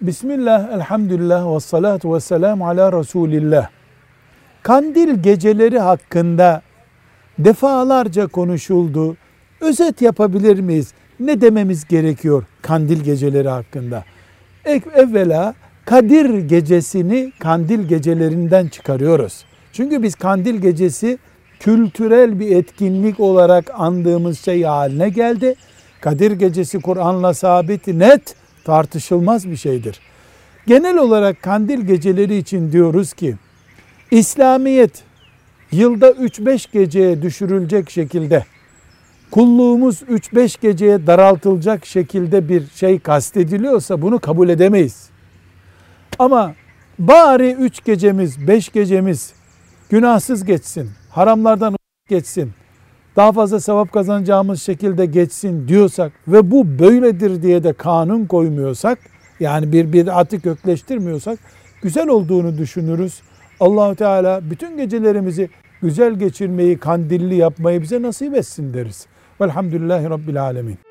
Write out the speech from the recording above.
Bismillah, elhamdülillah ve salatu ve selamu ala Resulillah. Kandil geceleri hakkında defalarca konuşuldu. Özet yapabilir miyiz? Ne dememiz gerekiyor kandil geceleri hakkında? Evvela Kadir gecesini kandil gecelerinden çıkarıyoruz. Çünkü biz kandil gecesi kültürel bir etkinlik olarak andığımız şey haline geldi. Kadir gecesi Kur'an'la sabit, net, tartışılmaz bir şeydir. Genel olarak kandil geceleri için diyoruz ki İslamiyet yılda 3-5 geceye düşürülecek şekilde kulluğumuz 3-5 geceye daraltılacak şekilde bir şey kastediliyorsa bunu kabul edemeyiz. Ama bari 3 gecemiz, 5 gecemiz günahsız geçsin, haramlardan geçsin, daha fazla sevap kazanacağımız şekilde geçsin diyorsak ve bu böyledir diye de kanun koymuyorsak, yani bir bid'atı kökleştirmiyorsak güzel olduğunu düşünürüz. Allahu Teala bütün gecelerimizi güzel geçirmeyi, kandilli yapmayı bize nasip etsin deriz. Velhamdülillahi Rabbil Alemin.